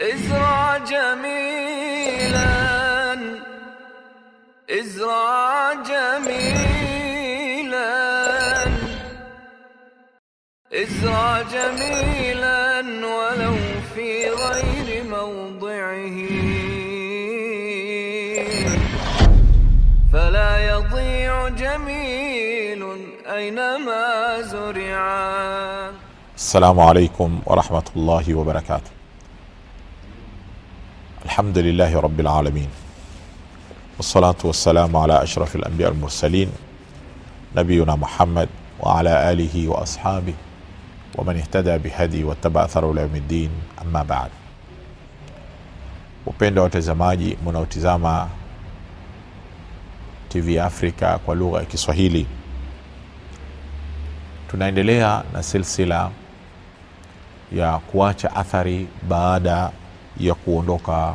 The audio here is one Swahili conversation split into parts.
ازرع جميلا. ازرع جميلا. ازرع جميلا ولو في غير موضعه. فلا يضيع جميل أينما زرعا السلام عليكم ورحمة الله وبركاته. الحمد لله رب العالمين والصلاة والسلام على أشرف الأنبياء المرسلين نبينا محمد وعلى آله وأصحابه ومن اهتدى بهدي واتبع أثره إلى يوم الدين. أما بعد. Wapenda watazamaji mnaotizama tv afrika kwa lugha ya kiswahili tunaendelea na silsila ya kuacha athari baada ya kuondoka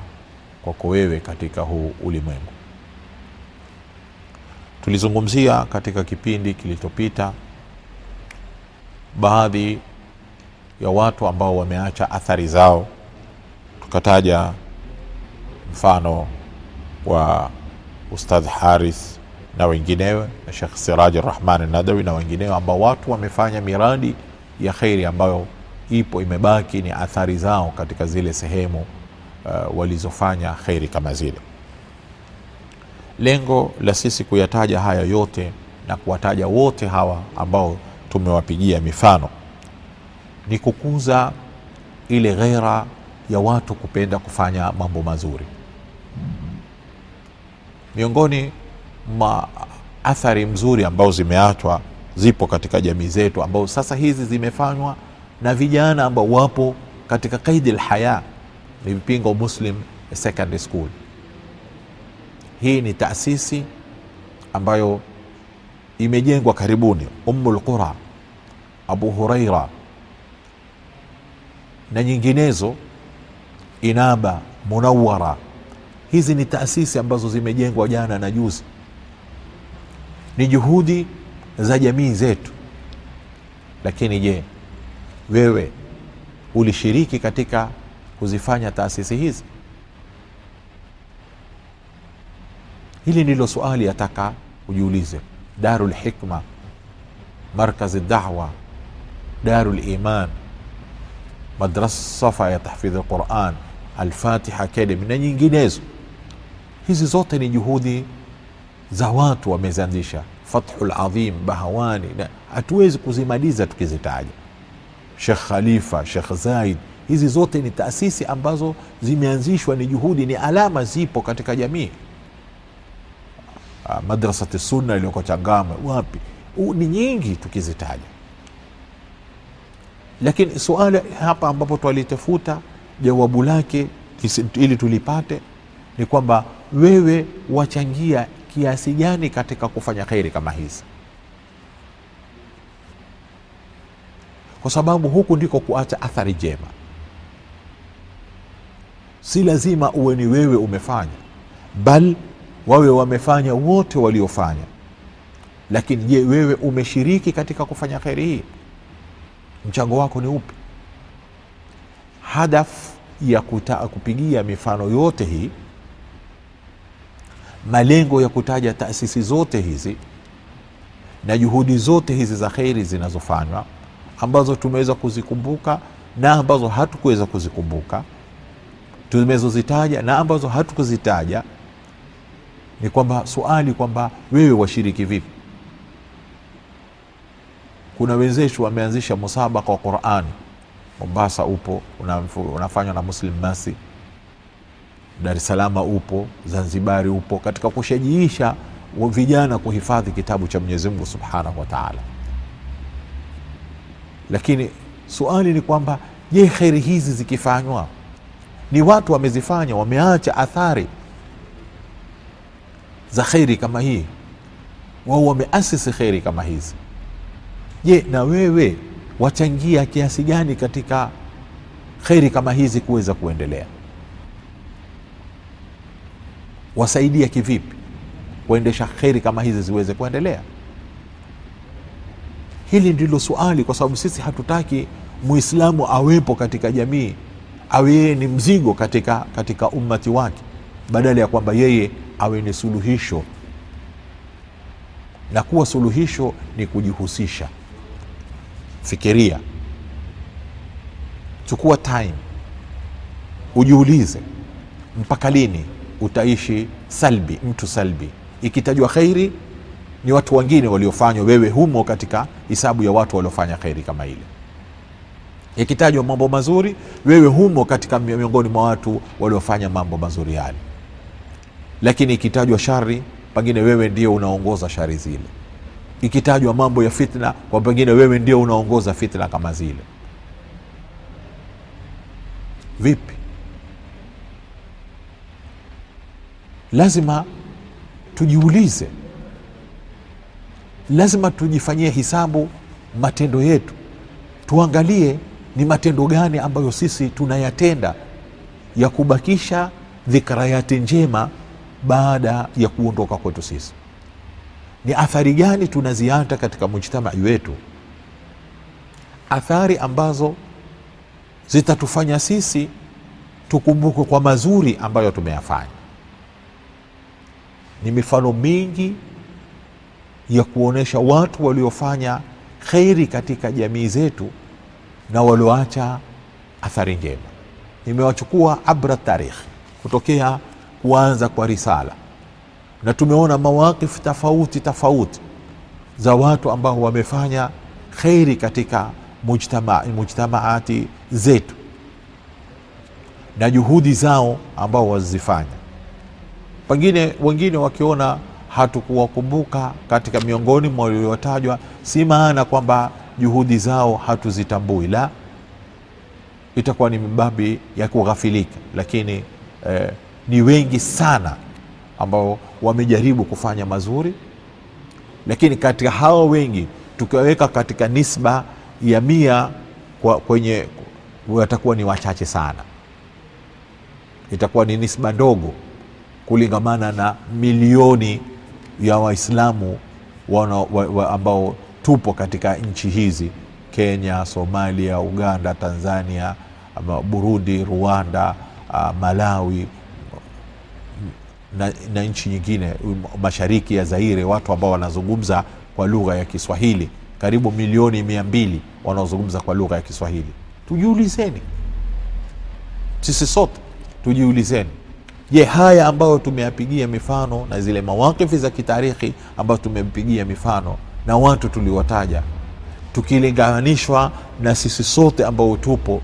kwako wewe katika huu ulimwengu. Tulizungumzia katika kipindi kilichopita baadhi ya watu ambao wameacha athari zao tukataja mfano wa ustadh harith na wenginewe na shekh siraji rahman nadawi na wenginewe ambao watu wamefanya miradi ya kheri ambayo ipo imebaki ni athari zao katika zile sehemu uh, walizofanya kheri kama zile. Lengo la sisi kuyataja haya yote na kuwataja wote hawa ambao tumewapigia mifano ni kukuza ile ghera ya watu kupenda kufanya mambo mazuri. Miongoni mwa athari mzuri ambao zimeachwa zipo katika jamii zetu ambao sasa hizi zimefanywa na vijana ambao wapo katika kaidi lhaya ni vipingo muslim secondary school. Hii ni taasisi ambayo imejengwa karibuni umu lqura abu huraira na nyinginezo inaba munawara hizi ni taasisi ambazo zimejengwa jana na juzi. Ni juhudi za jamii zetu. Lakini je wewe ulishiriki katika kuzifanya taasisi hizi? Hili ndilo suali yataka ujiulize. Daru lhikma markazi dawa daru liman madrasa safa ya tahfidhi lquran alfatiha academy na nyinginezo. Hizi zote ni juhudi za watu wamezianzisha. Fathu ladhim bahawani hatuwezi kuzimaliza tukizitaja shekh khalifa shekh zaid hizi zote ni taasisi ambazo zimeanzishwa ni juhudi ni alama zipo katika jamii. Ah, madrasati sunna iliyoko changamwe wapi? Ni nyingi tukizitaja. Lakini suala hapa ambapo twalitafuta jawabu lake ili tulipate ni kwamba wewe wachangia kiasi gani katika kufanya kheri kama hizi kwa sababu huku ndiko kuacha athari njema. Si lazima uwe ni wewe umefanya bal wawe wamefanya wote waliofanya. Lakini je wewe umeshiriki katika kufanya kheri hii? Mchango wako ni upi? Hadaf ya kutaka kupigia mifano yote hii malengo ya kutaja taasisi zote hizi na juhudi zote hizi za kheri zinazofanywa ambazo tumeweza kuzikumbuka na ambazo hatukuweza kuzikumbuka tumezozitaja na ambazo hatukuzitaja ni kwamba suali kwamba wewe washiriki vipi? Kuna wenzetu wameanzisha musabaka wa qurani mombasa upo unafanywa na muslim masi dar upo zanzibari upo katika kushajiisha vijana kuhifadhi kitabu cha mwenyezi mungu subhanahu wa taala lakini suali ni kwamba je kheri hizi zikifanywa ni watu wamezifanya wameacha athari za kheri kama hii? Wao wameasisi kheri kama hizi. Je na wewe wachangia kiasi gani katika kheri kama hizi kuweza kuendelea? Wasaidia kivipi kuendesha kheri kama hizi ziweze kuendelea hili ndilo suali kwa sababu sisi hatutaki muislamu awepo katika jamii awe yeye ni mzigo katika, katika ummati wake badala ya kwamba yeye awe ni suluhisho. Na kuwa suluhisho ni kujihusisha. Fikiria. Chukua time. Ujiulize mpaka lini utaishi salbi mtu salbi? Ikitajwa khairi ni watu wengine waliofanywa wewe humo katika hisabu ya watu waliofanya kheri kama ile. Ikitajwa mambo mazuri wewe humo katika miongoni mwa watu waliofanya mambo mazuri yale. Lakini ikitajwa shari pengine wewe ndio unaongoza shari zile. Ikitajwa mambo ya fitna kwa pengine wewe ndio unaongoza fitna kama zile. Vipi? Lazima tujiulize lazima tujifanyie hisabu matendo yetu. Tuangalie ni matendo gani ambayo sisi tunayatenda ya kubakisha dhikrayati njema baada ya kuondoka kwetu sisi. Ni athari gani tunaziata katika mujtamai wetu? Athari ambazo zitatufanya sisi tukumbukwe kwa mazuri ambayo tumeyafanya. Ni mifano mingi ya kuonyesha watu waliofanya kheri katika jamii zetu na walioacha athari njema. Nimewachukua abra tarikh kutokea kuanza kwa risala. Na tumeona mawakifu tofauti tofauti za watu ambao wamefanya kheri katika mujtama, mujtamaati zetu na juhudi zao ambao wazifanya pengine wengine wakiona hatukuwakumbuka katika miongoni mwa waliotajwa si maana kwamba juhudi zao hatuzitambui. La itakuwa ni mibabi ya kughafilika lakini eh, ni wengi sana ambao wamejaribu kufanya mazuri lakini katika hao wengi tukiwaweka katika nisba ya mia kwenye watakuwa ni wachache sana. Itakuwa ni nisba ndogo kulingamana na milioni ya waislamu wa, wa, ambao tupo katika nchi hizi kenya somalia uganda tanzania burundi rwanda uh, malawi na, na nchi nyingine mashariki ya zaire watu ambao wanazungumza kwa lugha ya kiswahili. Karibu milioni mia mbili wanaozungumza kwa lugha ya kiswahili. Tujiulizeni. Sisi sote tujiulizeni je haya ambayo tumeyapigia mifano na zile mawakifi za kitarikhi ambayo tumempigia mifano na watu tuliwataja tukilinganishwa na sisi sote ambao tupo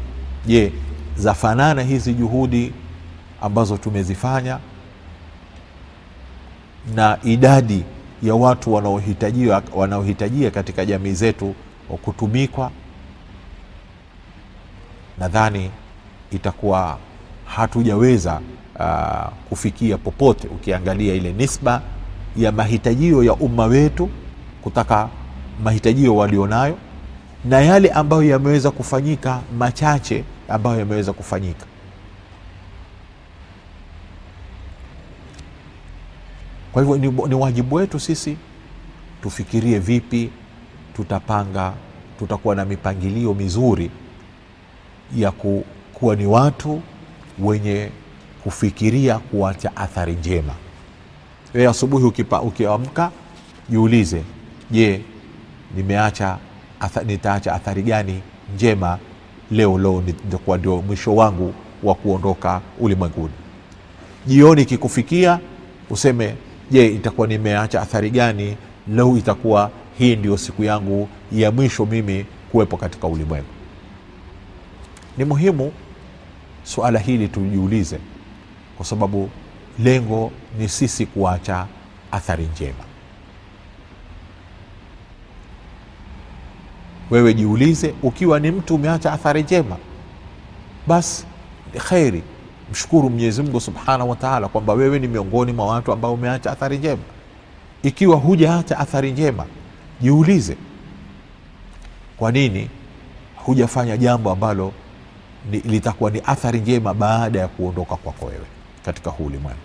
je zafanana hizi juhudi ambazo tumezifanya? Na idadi ya watu wanaohitajia wanaohitajia katika jamii zetu kutumikwa? Nadhani itakuwa hatujaweza uh, kufikia popote ukiangalia ile nisba ya mahitajio ya umma wetu kutaka mahitajio walionayo na yale ambayo yameweza kufanyika machache ambayo yameweza kufanyika. Kwa hivyo ni, ni wajibu wetu sisi tufikirie vipi tutapanga tutakuwa na mipangilio mizuri ya ku, kuwa ni watu wenye kufikiria kuacha athari njema. Wewe asubuhi ukiamka jiulize je nimeacha atha, nitaacha athari gani njema leo leo nitakuwa ndio mwisho wangu wa kuondoka ulimwenguni? Jioni ikikufikia useme je itakuwa nimeacha athari gani leo itakuwa hii ndio siku yangu ya mwisho mimi kuwepo katika ulimwengu? Ni muhimu suala hili tujiulize kwa sababu lengo ni sisi kuacha athari njema. Wewe jiulize ukiwa ni mtu umeacha athari njema basi kheri. Mshukuru mwenyezi subhanahu wataala kwamba wewe ni miongoni mwa watu ambao umeacha athari njema. Ikiwa hujaacha athari njema jiulize kwa nini hujafanya jambo ambalo litakuwa ni athari njema baada ya kuondoka kwako wewe katika huu ulimwengu.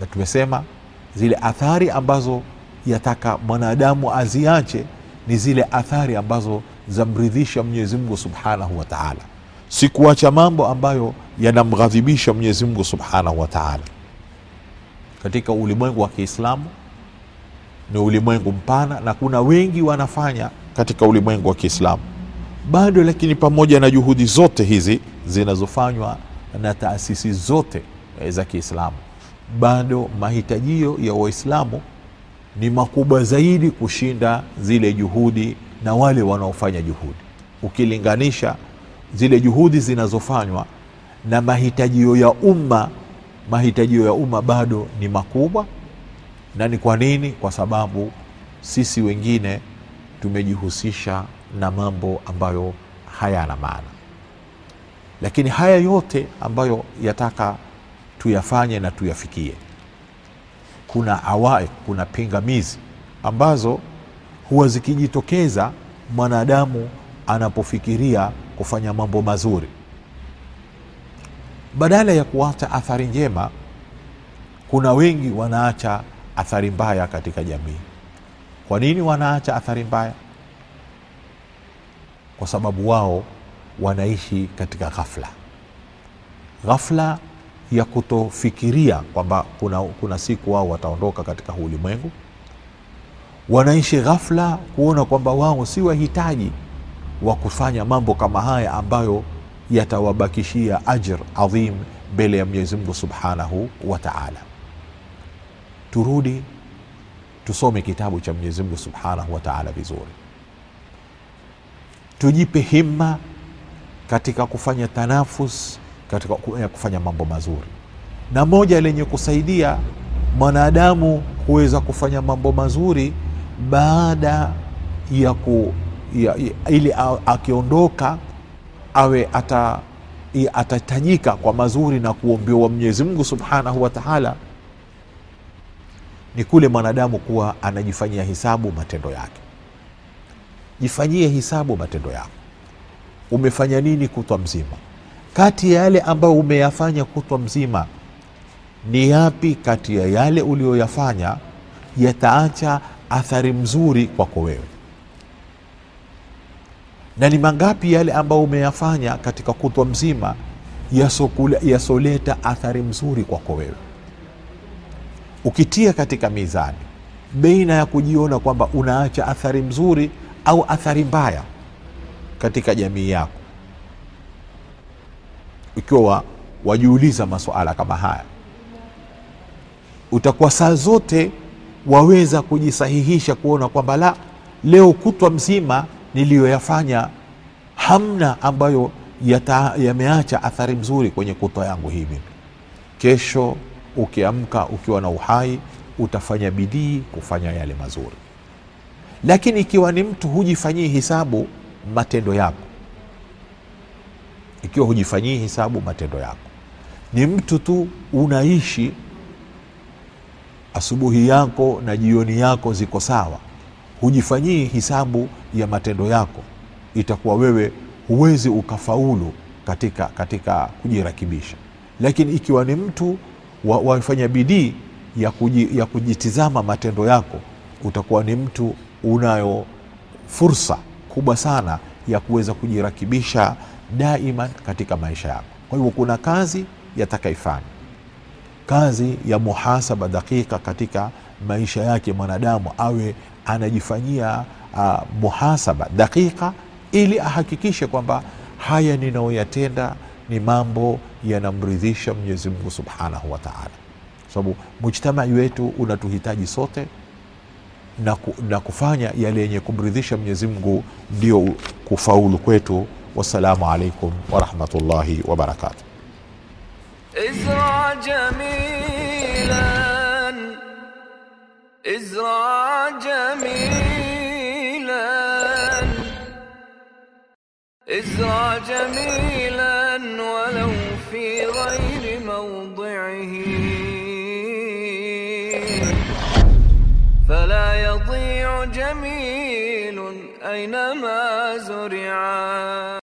Na tumesema zile athari ambazo yataka mwanadamu aziache ni zile athari ambazo zamridhisha mwenyezi mungu subhanahu wa taala. Si kuacha mambo ambayo yanamghadhibisha Mwenyezi Mungu subhanahu wa taala. Katika ulimwengu wa Kiislamu ni ulimwengu mpana, na kuna wengi wanafanya katika ulimwengu wa Kiislamu. Bado, lakini pamoja na juhudi zote hizi zinazofanywa na taasisi zote eh, za Kiislamu, bado mahitajio ya Waislamu ni makubwa zaidi kushinda zile juhudi na wale wanaofanya juhudi. Ukilinganisha zile juhudi zinazofanywa na mahitajio ya umma, mahitajio ya umma bado ni makubwa. Na ni kwa nini? Kwa sababu sisi wengine tumejihusisha na mambo ambayo hayana maana. Lakini haya yote ambayo yataka tuyafanye na tuyafikie, kuna awaik, kuna pingamizi ambazo huwa zikijitokeza mwanadamu anapofikiria kufanya mambo mazuri, badala ya kuacha athari njema, kuna wengi wanaacha athari mbaya katika jamii. Kwa nini wanaacha athari mbaya? Kwa sababu wao wanaishi katika ghafla, ghafla ya kutofikiria kwamba kuna, kuna siku wao wataondoka katika huu ulimwengu. Wanaishi ghafla kuona kwamba wao si wahitaji wa kufanya mambo kama haya ambayo yatawabakishia ajr adhim mbele ya Mwenyezi Mungu subhanahu wa taala. Turudi tusome kitabu cha Mwenyezi Mungu subhanahu wa taala vizuri, tujipe himma katika kufanya tanafus katika kufanya mambo mazuri, na moja lenye kusaidia mwanadamu kuweza kufanya mambo mazuri baada ya ku ya, ya, ili akiondoka awe ata atatajika kwa mazuri na kuombewa Mwenyezi Mungu subhanahu wa taala, ni kule mwanadamu kuwa anajifanyia hisabu matendo yake. Jifanyie hisabu matendo yako, umefanya nini kutwa mzima kati ya yale ambayo umeyafanya kutwa mzima, ni yapi kati ya yale uliyoyafanya yataacha athari mzuri kwako wewe, na ni mangapi yale ambayo umeyafanya katika kutwa mzima yasoleta athari mzuri kwako wewe. Ukitia katika mizani baina ya kujiona kwamba unaacha athari mzuri au athari mbaya katika jamii yako ikiwa wajiuliza masuala kama haya, utakuwa saa zote waweza kujisahihisha kuona kwamba la, leo kutwa mzima niliyoyafanya hamna ambayo yameacha athari mzuri kwenye kutwa yangu hii. Mimi Kesho ukiamka ukiwa na uhai, utafanya bidii kufanya yale mazuri. Lakini ikiwa ni mtu hujifanyii hisabu matendo yako. Ikiwa hujifanyii hisabu matendo yako, ni mtu tu unaishi, asubuhi yako na jioni yako ziko sawa, hujifanyii hisabu ya matendo yako, itakuwa wewe huwezi ukafaulu katika, katika kujirakibisha. Lakini ikiwa ni mtu wafanya wa bidii ya, kuji, ya kujitizama matendo yako, utakuwa ni mtu unayo fursa kubwa sana ya kuweza kujirakibisha daiman katika maisha yako. Kwa hivyo kuna kazi yatakaifanya, kazi ya muhasaba dakika katika maisha yake mwanadamu, awe anajifanyia uh, muhasaba dakika, ili ahakikishe kwamba haya ninayoyatenda ni mambo yanamridhisha Mwenyezi Mungu subhanahu wa taala, kwa sababu mujtamai wetu unatuhitaji sote na, ku, na kufanya yale yenye kumridhisha Mwenyezi Mungu ndio kufaulu kwetu. Wassalamu alaikum warahmatullahi wabarakatuh. جميل أينما زرعا.